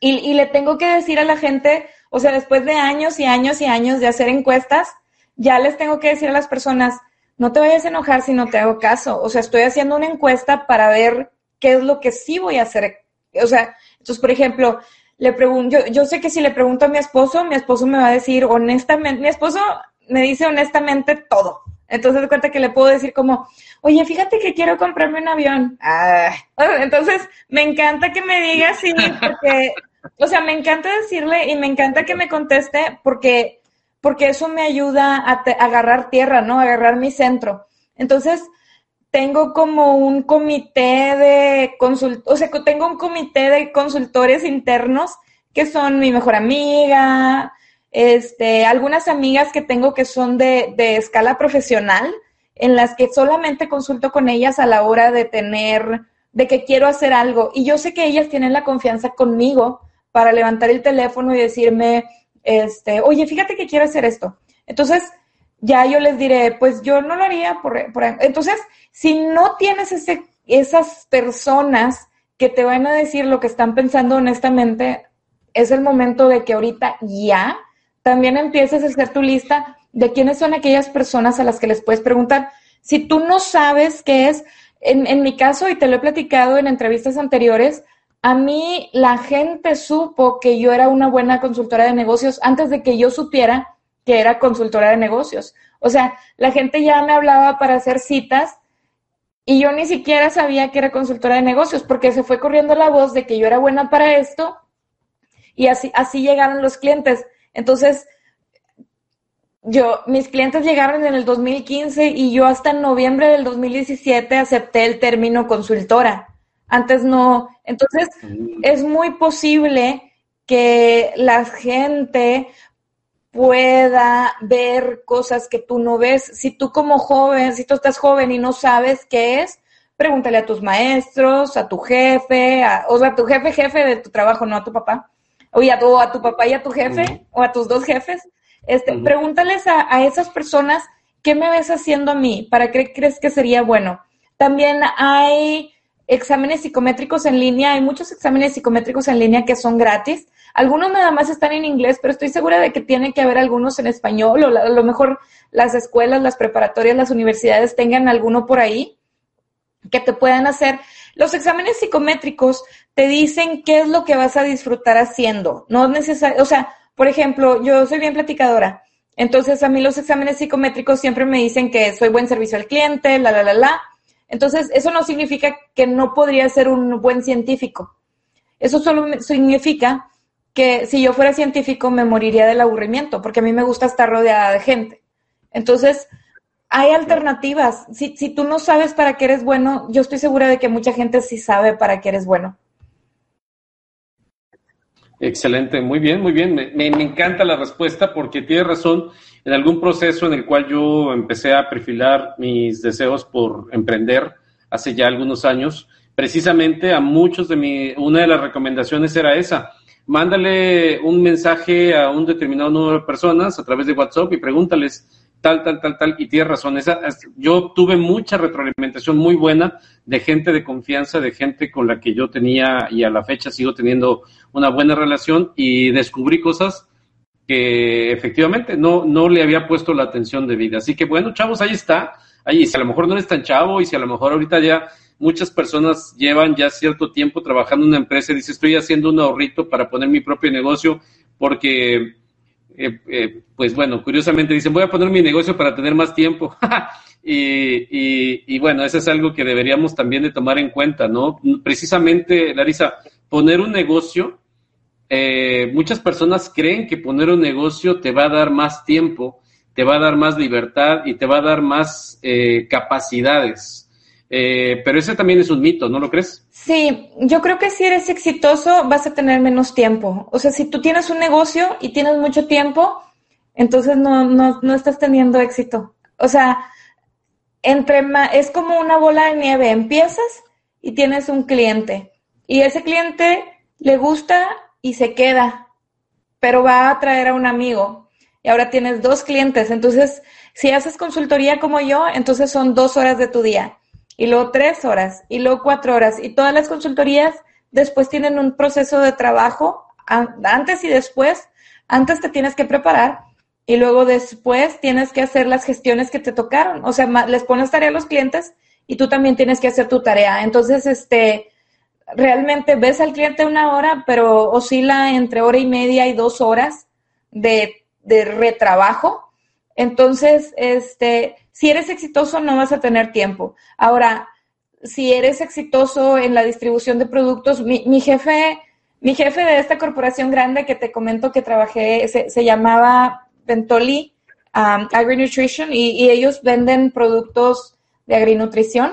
y, le tengo que decir a la gente, o sea, después de años y años y años de hacer encuestas, ya les tengo que decir a las personas, no te vayas a enojar si no te hago caso. O sea, estoy haciendo una encuesta para ver qué es lo que sí voy a hacer. O sea, entonces, por ejemplo, le pregunto, yo, yo sé que si le pregunto a mi esposo, mi esposo me va a decir honestamente, mi esposo me dice honestamente todo. Entonces, de cuenta que le puedo decir como, oye, fíjate que quiero comprarme un avión. Ah. Entonces, me encanta que me diga sí, porque, o sea, me encanta decirle y me encanta que me conteste porque, porque eso me ayuda a, agarrar tierra, ¿no? A agarrar mi centro. Entonces, tengo como un comité de consult, o sea, tengo un comité de consultores internos que son mi mejor amiga, este, algunas amigas que tengo que son de, de escala profesional, en las que solamente consulto con ellas a la hora de tener, de que quiero hacer algo. Y yo sé que ellas tienen la confianza conmigo para levantar el teléfono y decirme, este, oye, fíjate que quiero hacer esto. Entonces, ya yo les diré, pues yo no lo haría por, por... Entonces, si no tienes ese, esas personas que te van a decir lo que están pensando honestamente, es el momento de que ahorita ya también empieces a hacer tu lista de quiénes son aquellas personas a las que les puedes preguntar. Si tú no sabes qué es, en, mi caso, y te lo he platicado en entrevistas anteriores, a mí la gente supo que yo era una buena consultora de negocios antes de que yo supiera que era consultora de negocios. O sea, la gente ya me hablaba para hacer citas y yo ni siquiera sabía que era consultora de negocios porque se fue corriendo la voz de que yo era buena para esto y así, así llegaron los clientes. Entonces, yo, mis clientes llegaron en el 2015 y yo hasta noviembre del 2017 acepté el término consultora. Antes no. Entonces, mm. es muy posible que la gente pueda ver cosas que tú no ves. Si tú como joven, si tú estás joven y no sabes qué es, pregúntale a tus maestros, a tu jefe, o sea, a tu jefe, jefe de tu trabajo, no a tu papá oye, a tu, a tu papá y a tu jefe, o a tus dos jefes, este, pregúntales a, esas personas, ¿qué me ves haciendo a mí? ¿Para qué crees que sería bueno? También hay exámenes psicométricos en línea, hay muchos exámenes psicométricos en línea que son gratis. Algunos nada más están en inglés, pero estoy segura de que tiene que haber algunos en español o a lo mejor las escuelas, las preparatorias, las universidades tengan alguno por ahí que te puedan hacer. Los exámenes psicométricos te dicen qué es lo que vas a disfrutar haciendo. No es o sea, por ejemplo, yo soy bien platicadora. Entonces, a mí los exámenes psicométricos siempre me dicen que soy buen servicio al cliente, la, la, la, la. Entonces, eso no significa que no podría ser un buen científico. Eso solo significa que si yo fuera científico me moriría del aburrimiento, porque a mí me gusta estar rodeada de gente. Entonces, hay alternativas. Si, si tú no sabes para qué eres bueno, yo estoy segura de que mucha gente sí sabe para qué eres bueno. Excelente, muy bien, muy bien. Me, encanta la respuesta porque tiene razón. En algún proceso en el cual yo empecé a perfilar mis deseos por emprender hace ya algunos años, precisamente a muchos de mi, una de las recomendaciones era esa. Mándale un mensaje a un determinado número de personas a través de WhatsApp y pregúntales tal, tal, tal, tal, y tienes razón. Esa, yo tuve mucha retroalimentación muy buena de gente de confianza, de gente con la que yo tenía y a la fecha sigo teniendo una buena relación y descubrí cosas que efectivamente no, no le había puesto la atención de vida. Así que bueno, chavos, ahí está. Ahí, si a lo mejor no eres tan chavo y si a lo mejor ahorita ya muchas personas llevan ya cierto tiempo trabajando en una empresa y dice, estoy haciendo un ahorrito para poner mi propio negocio porque, eh, eh, pues bueno, curiosamente dicen, voy a poner mi negocio para tener más tiempo. y, y, bueno, eso es algo que deberíamos también de tomar en cuenta, ¿no? Precisamente, Larisa, poner un negocio, eh, muchas personas creen que poner un negocio te va a dar más tiempo, te va a dar más libertad y te va a dar más capacidades. Eh, pero ese también es un mito, ¿no lo crees? Sí, yo creo que si eres exitoso vas a tener menos tiempo. O sea, si tú tienes un negocio y tienes mucho tiempo, entonces no, no, no estás teniendo éxito. O sea, entre es como una bola de nieve. Empiezas y tienes un cliente y ese cliente le gusta y se queda, pero va a traer a un amigo y ahora tienes dos clientes. Entonces, si haces consultoría como yo, entonces son dos horas de tu día y luego tres horas, y luego cuatro horas, y todas las consultorías después tienen un proceso de trabajo antes y después. Antes te tienes que preparar y luego después tienes que hacer las gestiones que te tocaron. O sea, les pones tarea a los clientes y tú también tienes que hacer tu tarea. Entonces, este, realmente ves al cliente una hora, pero oscila entre hora y media y dos horas de, de retrabajo. Entonces, este, si eres exitoso no vas a tener tiempo. Ahora, si eres exitoso en la distribución de productos, mi, jefe, mi jefe de esta corporación grande que te comento que trabajé, se, llamaba Ventoli um, Agri-Nutrition y, ellos venden productos de agrinutrición.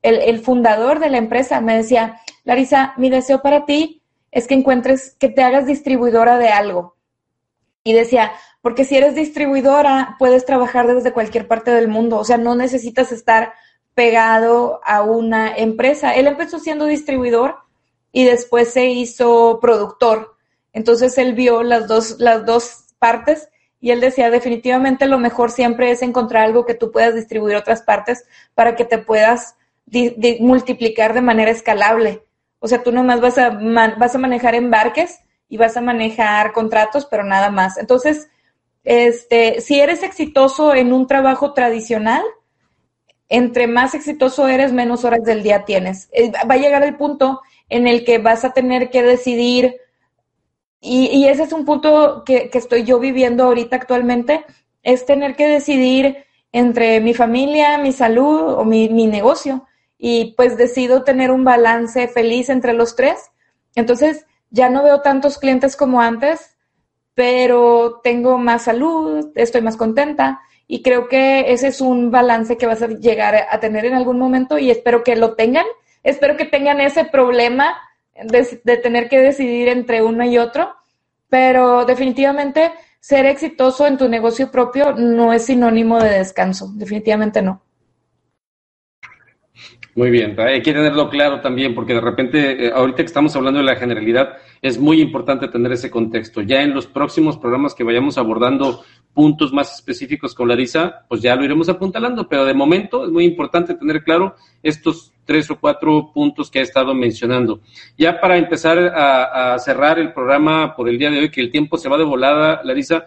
El, el fundador de la empresa me decía, Larisa, mi deseo para ti es que encuentres, que te hagas distribuidora de algo. Y decía, porque si eres distribuidora, puedes trabajar desde cualquier parte del mundo, o sea, no necesitas estar pegado a una empresa. Él empezó siendo distribuidor y después se hizo productor. Entonces él vio las dos, las dos partes y él decía, definitivamente lo mejor siempre es encontrar algo que tú puedas distribuir otras partes para que te puedas multiplicar de manera escalable. O sea, tú nomás vas a, vas a manejar embarques y vas a manejar contratos, pero nada más. Entonces, este, si eres exitoso en un trabajo tradicional, entre más exitoso eres, menos horas del día tienes. Eh, va a llegar el punto en el que vas a tener que decidir, y, ese es un punto que, estoy yo viviendo ahorita actualmente, es tener que decidir entre mi familia, mi salud o mi, mi negocio. Y pues decido tener un balance feliz entre los tres. Entonces, ya no veo tantos clientes como antes, pero tengo más salud, estoy más contenta y creo que ese es un balance que vas a llegar a tener en algún momento y espero que lo tengan. Espero que tengan ese problema de, tener que decidir entre uno y otro, pero definitivamente ser exitoso en tu negocio propio no es sinónimo de descanso, definitivamente no. Muy bien, hay que tenerlo claro también, porque de repente, eh, ahorita que estamos hablando de la generalidad, es muy importante tener ese contexto. Ya en los próximos programas que vayamos abordando puntos más específicos con Larisa, pues ya lo iremos apuntalando, pero de momento es muy importante tener claro estos tres o cuatro puntos que ha estado mencionando. Ya para empezar a, a cerrar el programa por el día de hoy, que el tiempo se va de volada, Larisa,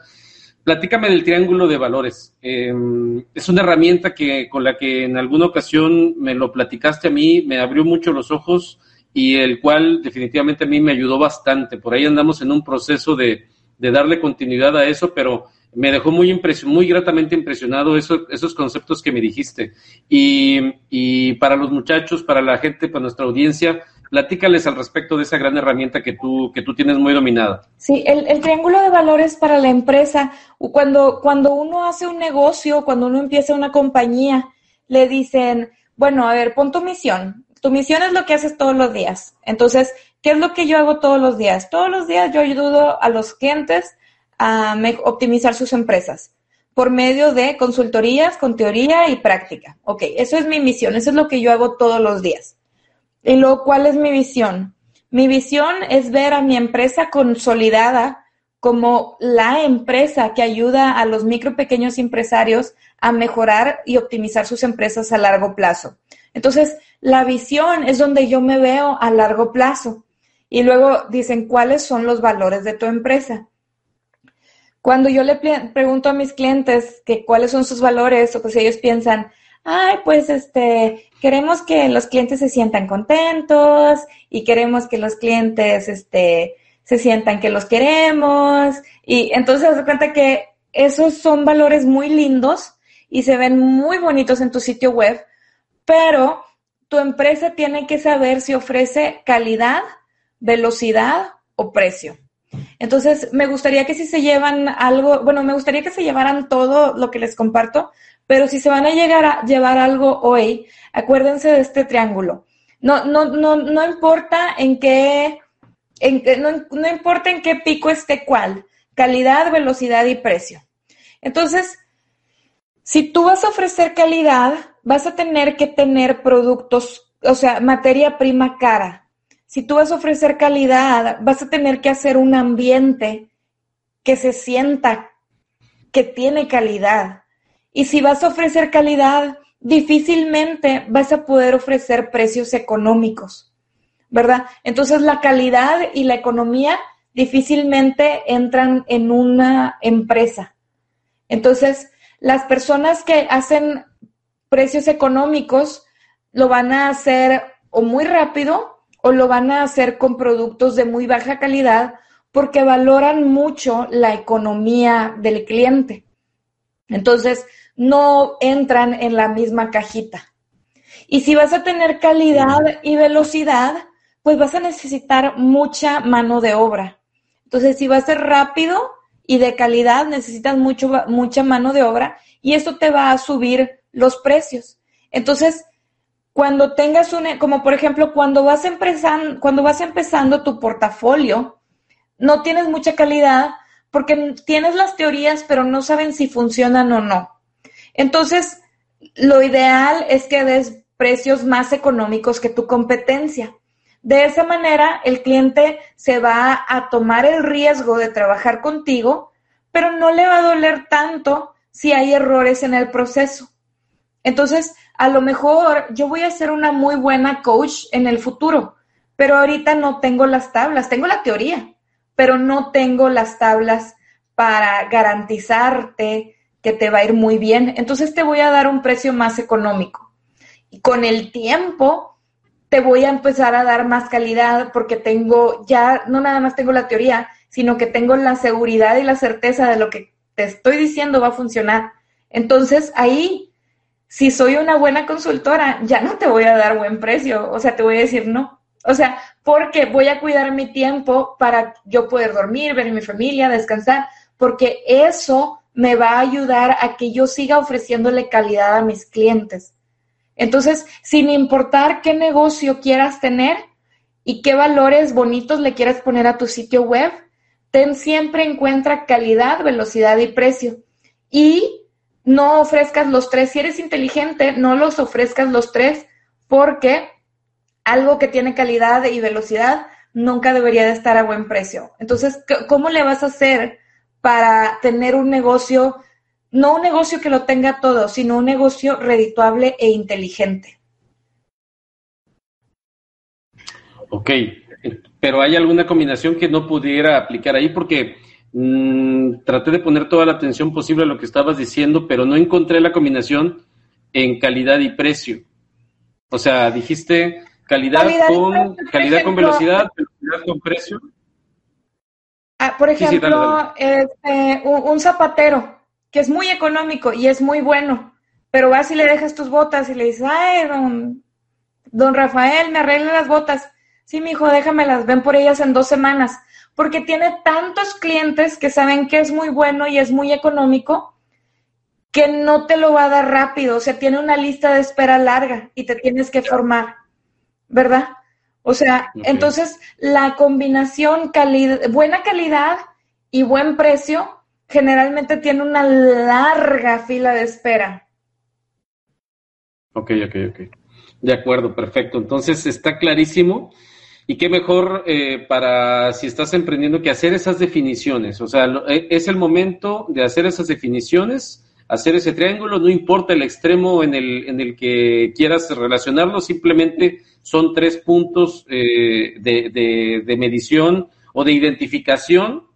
Platícame del triángulo de valores. Em, es una herramienta que con la que en alguna ocasión me lo platicaste a mí, me abrió mucho los ojos y el cual definitivamente a mí me ayudó bastante. Por ahí andamos en un proceso de, darle continuidad a eso, pero me dejó muy, muy gratamente impresionado esos conceptos que me dijiste. Y, y para los muchachos, para la gente, para nuestra audiencia, Platícales al respecto de esa gran herramienta que tú, que tú tienes muy dominada. Sí, el, triángulo de valores para la empresa, cuando, cuando uno hace un negocio, cuando uno empieza una compañía, le dicen, bueno, a ver, pon tu misión. Tu misión es lo que haces todos los días. Entonces, ¿qué es lo que yo hago todos los días? Todos los días yo ayudo a los clientes a optimizar sus empresas por medio de consultorías con teoría y práctica. Ok, eso es mi misión, eso es lo que yo hago todos los días. Y luego, ¿cuál es mi visión? Mi visión es ver a mi empresa consolidada como la empresa que ayuda a los micro pequeños empresarios a mejorar y optimizar sus empresas a largo plazo. Entonces, la visión es donde yo me veo a largo plazo. Y luego dicen, ¿cuáles son los valores de tu empresa? Cuando yo le pregunto a mis clientes que cuáles son sus valores, o pues ellos piensan, ay, pues este, queremos que los clientes se sientan contentos y queremos que los clientes este, se sientan que los queremos. Y entonces se cuenta que esos son valores muy lindos y se ven muy bonitos en tu sitio web, pero tu empresa tiene que saber si ofrece calidad, velocidad o precio. Entonces, me gustaría que si se llevan algo, bueno, me gustaría que se llevaran todo lo que les comparto, pero si se van a llegar a llevar algo hoy, acuérdense de este triángulo. No, no, no, no importa en qué, en, no, importa en qué pico esté cuál, calidad, velocidad y precio. Entonces, si tú vas a ofrecer calidad, vas a tener que tener productos, o sea, materia prima cara. Si tú vas a ofrecer calidad, vas a tener que hacer un ambiente que se sienta que tiene calidad. Y si vas a ofrecer calidad, difícilmente vas a poder ofrecer precios económicos, ¿verdad? Entonces la calidad y la economía difícilmente entran en una empresa. Entonces, las personas que hacen precios económicos lo van a hacer o muy rápido o lo van a hacer con productos de muy baja calidad porque valoran mucho la economía del cliente. Entonces, no entran en la misma cajita. Y si vas a tener calidad y velocidad, pues vas a necesitar mucha mano de obra. Entonces, si va a ser rápido y de calidad, necesitas mucho, mucha mano de obra y eso te va a subir los precios. Entonces, cuando tengas un, como por ejemplo, cuando vas empezando, cuando vas empezando tu portafolio, no tienes mucha calidad porque tienes las teorías, pero no saben si funcionan o no. Entonces, lo ideal es que des precios más económicos que tu competencia. De esa manera, el cliente se va a tomar el riesgo de trabajar contigo, pero no le va a doler tanto si hay errores en el proceso. Entonces, a lo mejor yo voy a ser una muy buena coach en el futuro, pero ahorita no tengo las tablas, tengo la teoría, pero no tengo las tablas para garantizarte que te va a ir muy bien. Entonces te voy a dar un precio más económico. Y con el tiempo te voy a empezar a dar más calidad porque tengo ya, no nada más tengo la teoría, sino que tengo la seguridad y la certeza de lo que te estoy diciendo va a funcionar. Entonces ahí si soy una buena consultora, ya no te voy a dar buen precio, o sea, te voy a decir no. O sea, porque voy a cuidar mi tiempo para yo poder dormir, ver a mi familia, descansar, porque eso me va a ayudar a que yo siga ofreciéndole calidad a mis clientes. Entonces, sin importar qué negocio quieras tener y qué valores bonitos le quieras poner a tu sitio web, ten siempre en cuenta calidad, velocidad y precio. Y no ofrezcas los tres. Si eres inteligente, no los ofrezcas los tres porque algo que tiene calidad y velocidad nunca debería de estar a buen precio. Entonces, ¿cómo le vas a hacer para tener un negocio, no un negocio que lo tenga todo, sino un negocio redituable e inteligente? Ok, pero ¿hay alguna combinación que no pudiera aplicar ahí? Porque Mm, traté de poner toda la atención posible a lo que estabas diciendo, pero no encontré la combinación en calidad y precio. O sea, dijiste calidad, con calidad con velocidad, velocidad con precio. Ah, por ejemplo, este, un, zapatero que es muy económico y es muy bueno, pero vas y le dejas tus botas y le dices, ay, don, don Rafael, me arregla las botas. Sí, mi hijo, déjamelas, ven por ellas en dos semanas porque tiene tantos clientes que saben que es muy bueno y es muy económico que no te lo va a dar rápido, o sea, tiene una lista de espera larga y te tienes que formar, ¿verdad? O sea, entonces la combinación buena calidad y buen precio generalmente tiene una larga fila de espera. Ok, ok, ok. De acuerdo, perfecto. Entonces está clarísimo y qué mejor eh, para si estás emprendiendo que hacer esas definiciones. O sea, eh, es el momento de hacer esas definiciones, hacer ese triángulo, no importa el extremo en el, en el que quieras relacionarlo, simplemente son tres puntos eh, de, de, medición o de identificación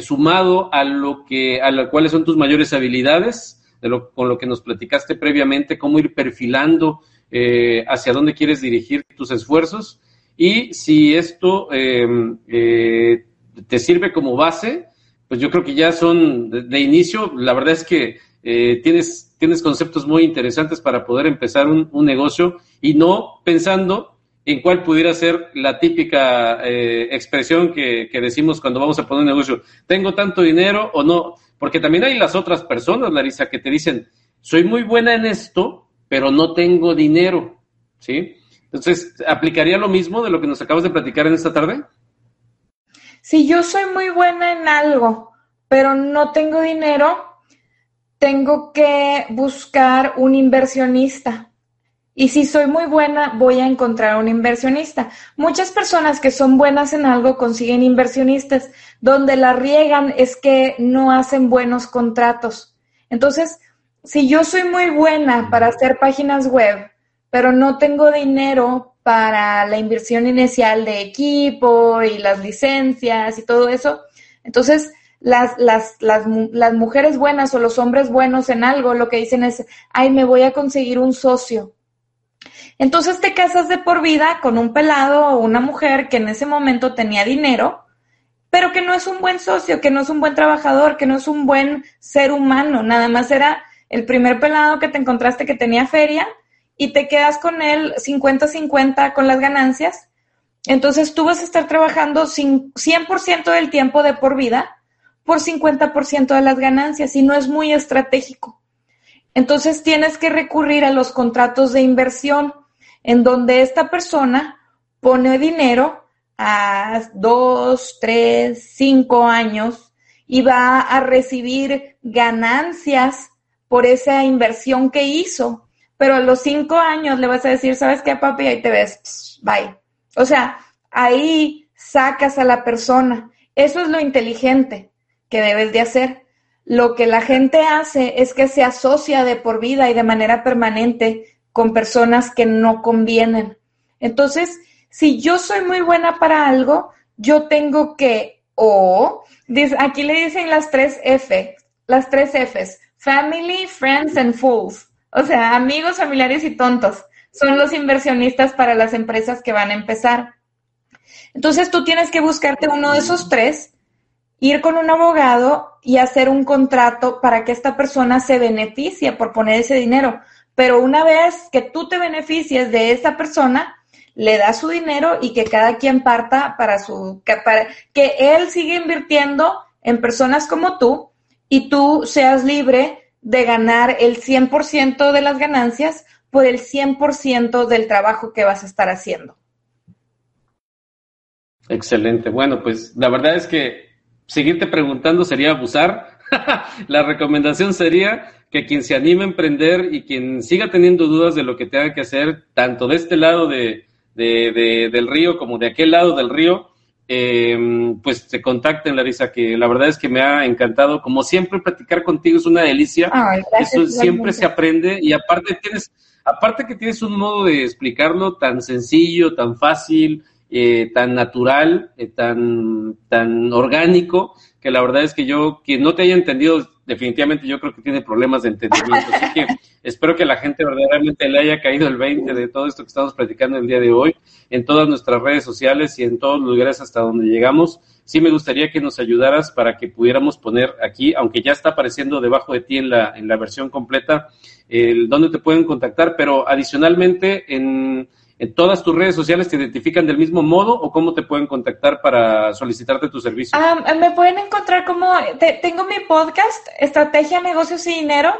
sumado a lo que, a cuáles son tus mayores habilidades, de lo, con lo que nos platicaste previamente, cómo ir perfilando eh, hacia dónde quieres dirigir tus esfuerzos. Y si esto eh, te sirve como base, pues yo creo que ya son de, inicio, la verdad es que eh, tienes, tienes conceptos muy interesantes para poder empezar un, un negocio y no pensando en cuál pudiera ser la típica eh, expresión que, decimos cuando vamos a poner un negocio. ¿Tengo tanto dinero o no? Porque también hay las otras personas, Larisa, que te dicen, soy muy buena en esto, pero no tengo dinero. ¿Sí? Entonces, ¿aplicaría lo mismo de lo que nos acabas de platicar en esta tarde? Si yo soy muy buena en algo, pero no tengo dinero, tengo que buscar un inversionista y si soy muy buena, voy a encontrar un inversionista. Muchas personas que son buenas en algo consiguen inversionistas. Donde la riegan es que no hacen buenos contratos. Entonces, si yo soy muy buena para hacer páginas web, pero no tengo dinero para la inversión inicial de equipo y las licencias y todo eso, entonces las, las, las, las mujeres buenas o los hombres buenos en algo lo que dicen es, ay, me voy a conseguir un socio entonces te casas de por vida con un pelado o una mujer que en ese momento tenía dinero, pero que no es un buen socio, que no es un buen trabajador, que no es un buen ser humano, nada más era el primer pelado que te encontraste que tenía feria y te quedas con él 50-50 con las ganancias. Entonces tú vas a estar trabajando 100% del tiempo de por vida por 50% de las ganancias y no es muy estratégico. Entonces tienes que recurrir a los contratos de inversión en donde esta persona pone dinero a dos, tres, cinco años y va a recibir ganancias por esa inversión que hizo. Pero a los cinco años le vas a decir, ¿sabes qué, papi? Ahí te ves, bye. O sea, ahí sacas a la persona. Eso es lo inteligente que debes de hacer. Lo que la gente hace es que se asocia de por vida y de manera permanente con personas que no convienen. Entonces, si yo soy muy buena para algo, yo tengo que, o, aquí le dicen las tres F, las tres Fs, family, friends and fools. O sea, amigos, familiares y tontos. Son los inversionistas para las empresas que van a empezar. Entonces tú tienes que buscarte uno de esos tres, ir con un abogado y hacer un contrato para que esta persona se beneficie por poner ese dinero pero una vez que tú te beneficies de esa persona, le das su dinero y que cada quien parta para su, que él siga invirtiendo en personas como tú y tú seas libre de ganar el 100% de las ganancias por el 100% del trabajo que vas a estar haciendo. Excelente. Bueno, pues la verdad es que seguirte preguntando sería abusar. la recomendación sería que quien se anime a emprender y quien siga teniendo dudas de lo que tenga que hacer, tanto de este lado de, del río como de aquel lado del río, em, pues se contacten, Larisa, que la verdad es que me ha encantado. Como siempre, platicar contigo es una delicia. Eso siempre se aprende y aparte tienes, aparte que tienes un modo de explicarlo tan sencillo, tan fácil, eh, tan natural, eh, tan, tan orgánico, que la verdad es que yo, quien no te haya entendido definitivamente yo creo que tiene problemas de entendimiento. Así que espero que la gente verdaderamente le haya caído el 20 de todo esto que estamos platicando el día de hoy en todas nuestras redes sociales y en todos los lugares hasta donde llegamos. Sí me gustaría que nos ayudaras para que pudiéramos poner aquí, aunque ya está apareciendo debajo de ti en la, en la versión completa, el dónde te pueden contactar, pero adicionalmente en ¿En todas tus redes sociales te identifican del mismo modo o cómo te pueden contactar para solicitarte tu servicio? Ah, me pueden encontrar como, tengo mi podcast, Estrategia, Negocios y Dinero,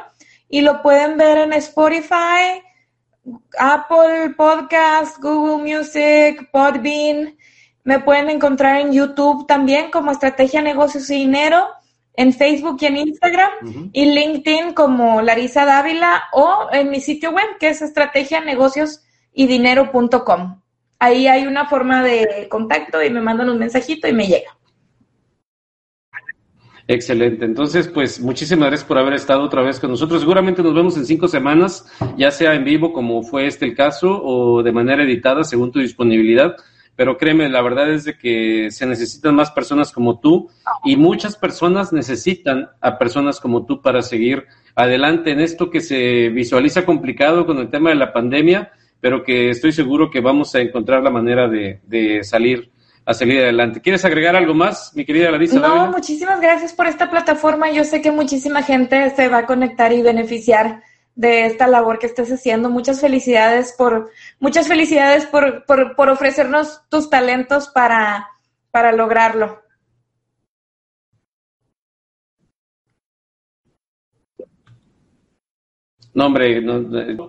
y lo pueden ver en Spotify, Apple Podcast, Google Music, Podbean. Me pueden encontrar en YouTube también como Estrategia, Negocios y Dinero, en Facebook y en Instagram, y LinkedIn como Larisa Dávila, o en mi sitio web que es Estrategia, Negocios y dinero.com. Ahí hay una forma de contacto y me mandan un mensajito y me llega. Excelente. Entonces, pues muchísimas gracias por haber estado otra vez con nosotros. Seguramente nos vemos en cinco semanas, ya sea en vivo, como fue este el caso, o de manera editada, según tu disponibilidad. Pero créeme, la verdad es de que se necesitan más personas como tú y muchas personas necesitan a personas como tú para seguir adelante en esto que se visualiza complicado con el tema de la pandemia pero que estoy seguro que vamos a encontrar la manera de, de salir a salir adelante. ¿Quieres agregar algo más, mi querida Larisa? No, muchísimas gracias por esta plataforma. Yo sé que muchísima gente se va a conectar y beneficiar de esta labor que estás haciendo. Muchas felicidades por, muchas felicidades por, por, por ofrecernos tus talentos para, para lograrlo. No, hombre,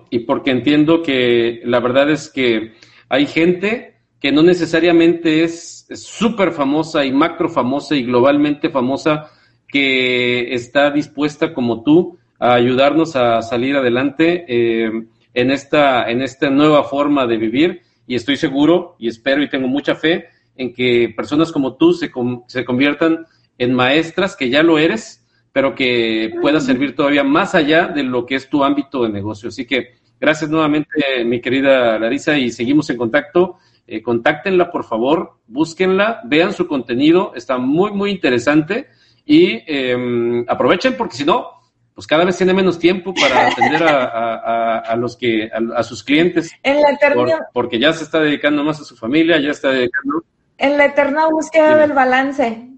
y porque entiendo que la verdad es que hay gente que no necesariamente es súper famosa y macro famosa y globalmente famosa, que está dispuesta como tú a ayudarnos a salir adelante eh, en, esta, en esta nueva forma de vivir. Y estoy seguro y espero y tengo mucha fe en que personas como tú se, se conviertan en maestras, que ya lo eres, pero que pueda servir todavía más allá de lo que es tu ámbito de negocio. Así que gracias nuevamente, mi querida Larisa, y seguimos en contacto. Eh, contáctenla, por favor, búsquenla, vean su contenido, está muy, muy interesante y em, aprovechen porque si no, pues cada vez tiene menos tiempo para atender a, los que, a, sus clientes. En la eterna... porque ya se está dedicando más a su familia, ya está dedicando... En la eterna búsqueda del balance.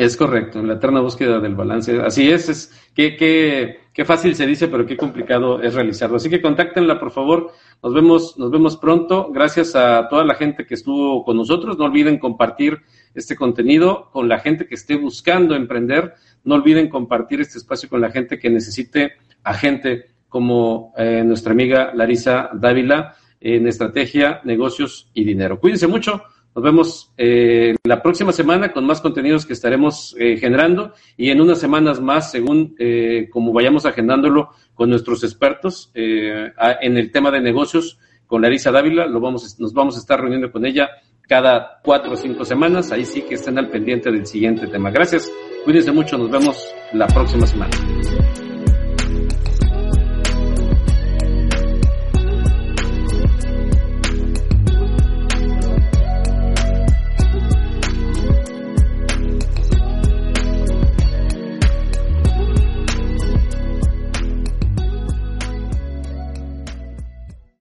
Es correcto, la eterna búsqueda del balance. Así es, es que, que, qué fácil se dice, pero qué complicado es realizarlo. Así que contáctenla, por favor. Nos vemos, nos vemos pronto. Gracias a toda la gente que estuvo con nosotros. No olviden compartir este contenido con la gente que esté buscando emprender. No olviden compartir este espacio con la gente que necesite a gente como eh, nuestra amiga Larisa Dávila en estrategia, negocios y dinero. Cuídense mucho. Nos vemos eh, la próxima semana con más contenidos que estaremos eh, generando y en unas semanas más, según eh, como vayamos agendándolo con nuestros expertos en el tema de negocios, con Larisa Dávila, lo vamos, nos vamos a estar reuniendo con ella cada cuatro o cinco semanas. Ahí sí que estén al pendiente del siguiente tema. Gracias, cuídense mucho, nos vemos la próxima semana.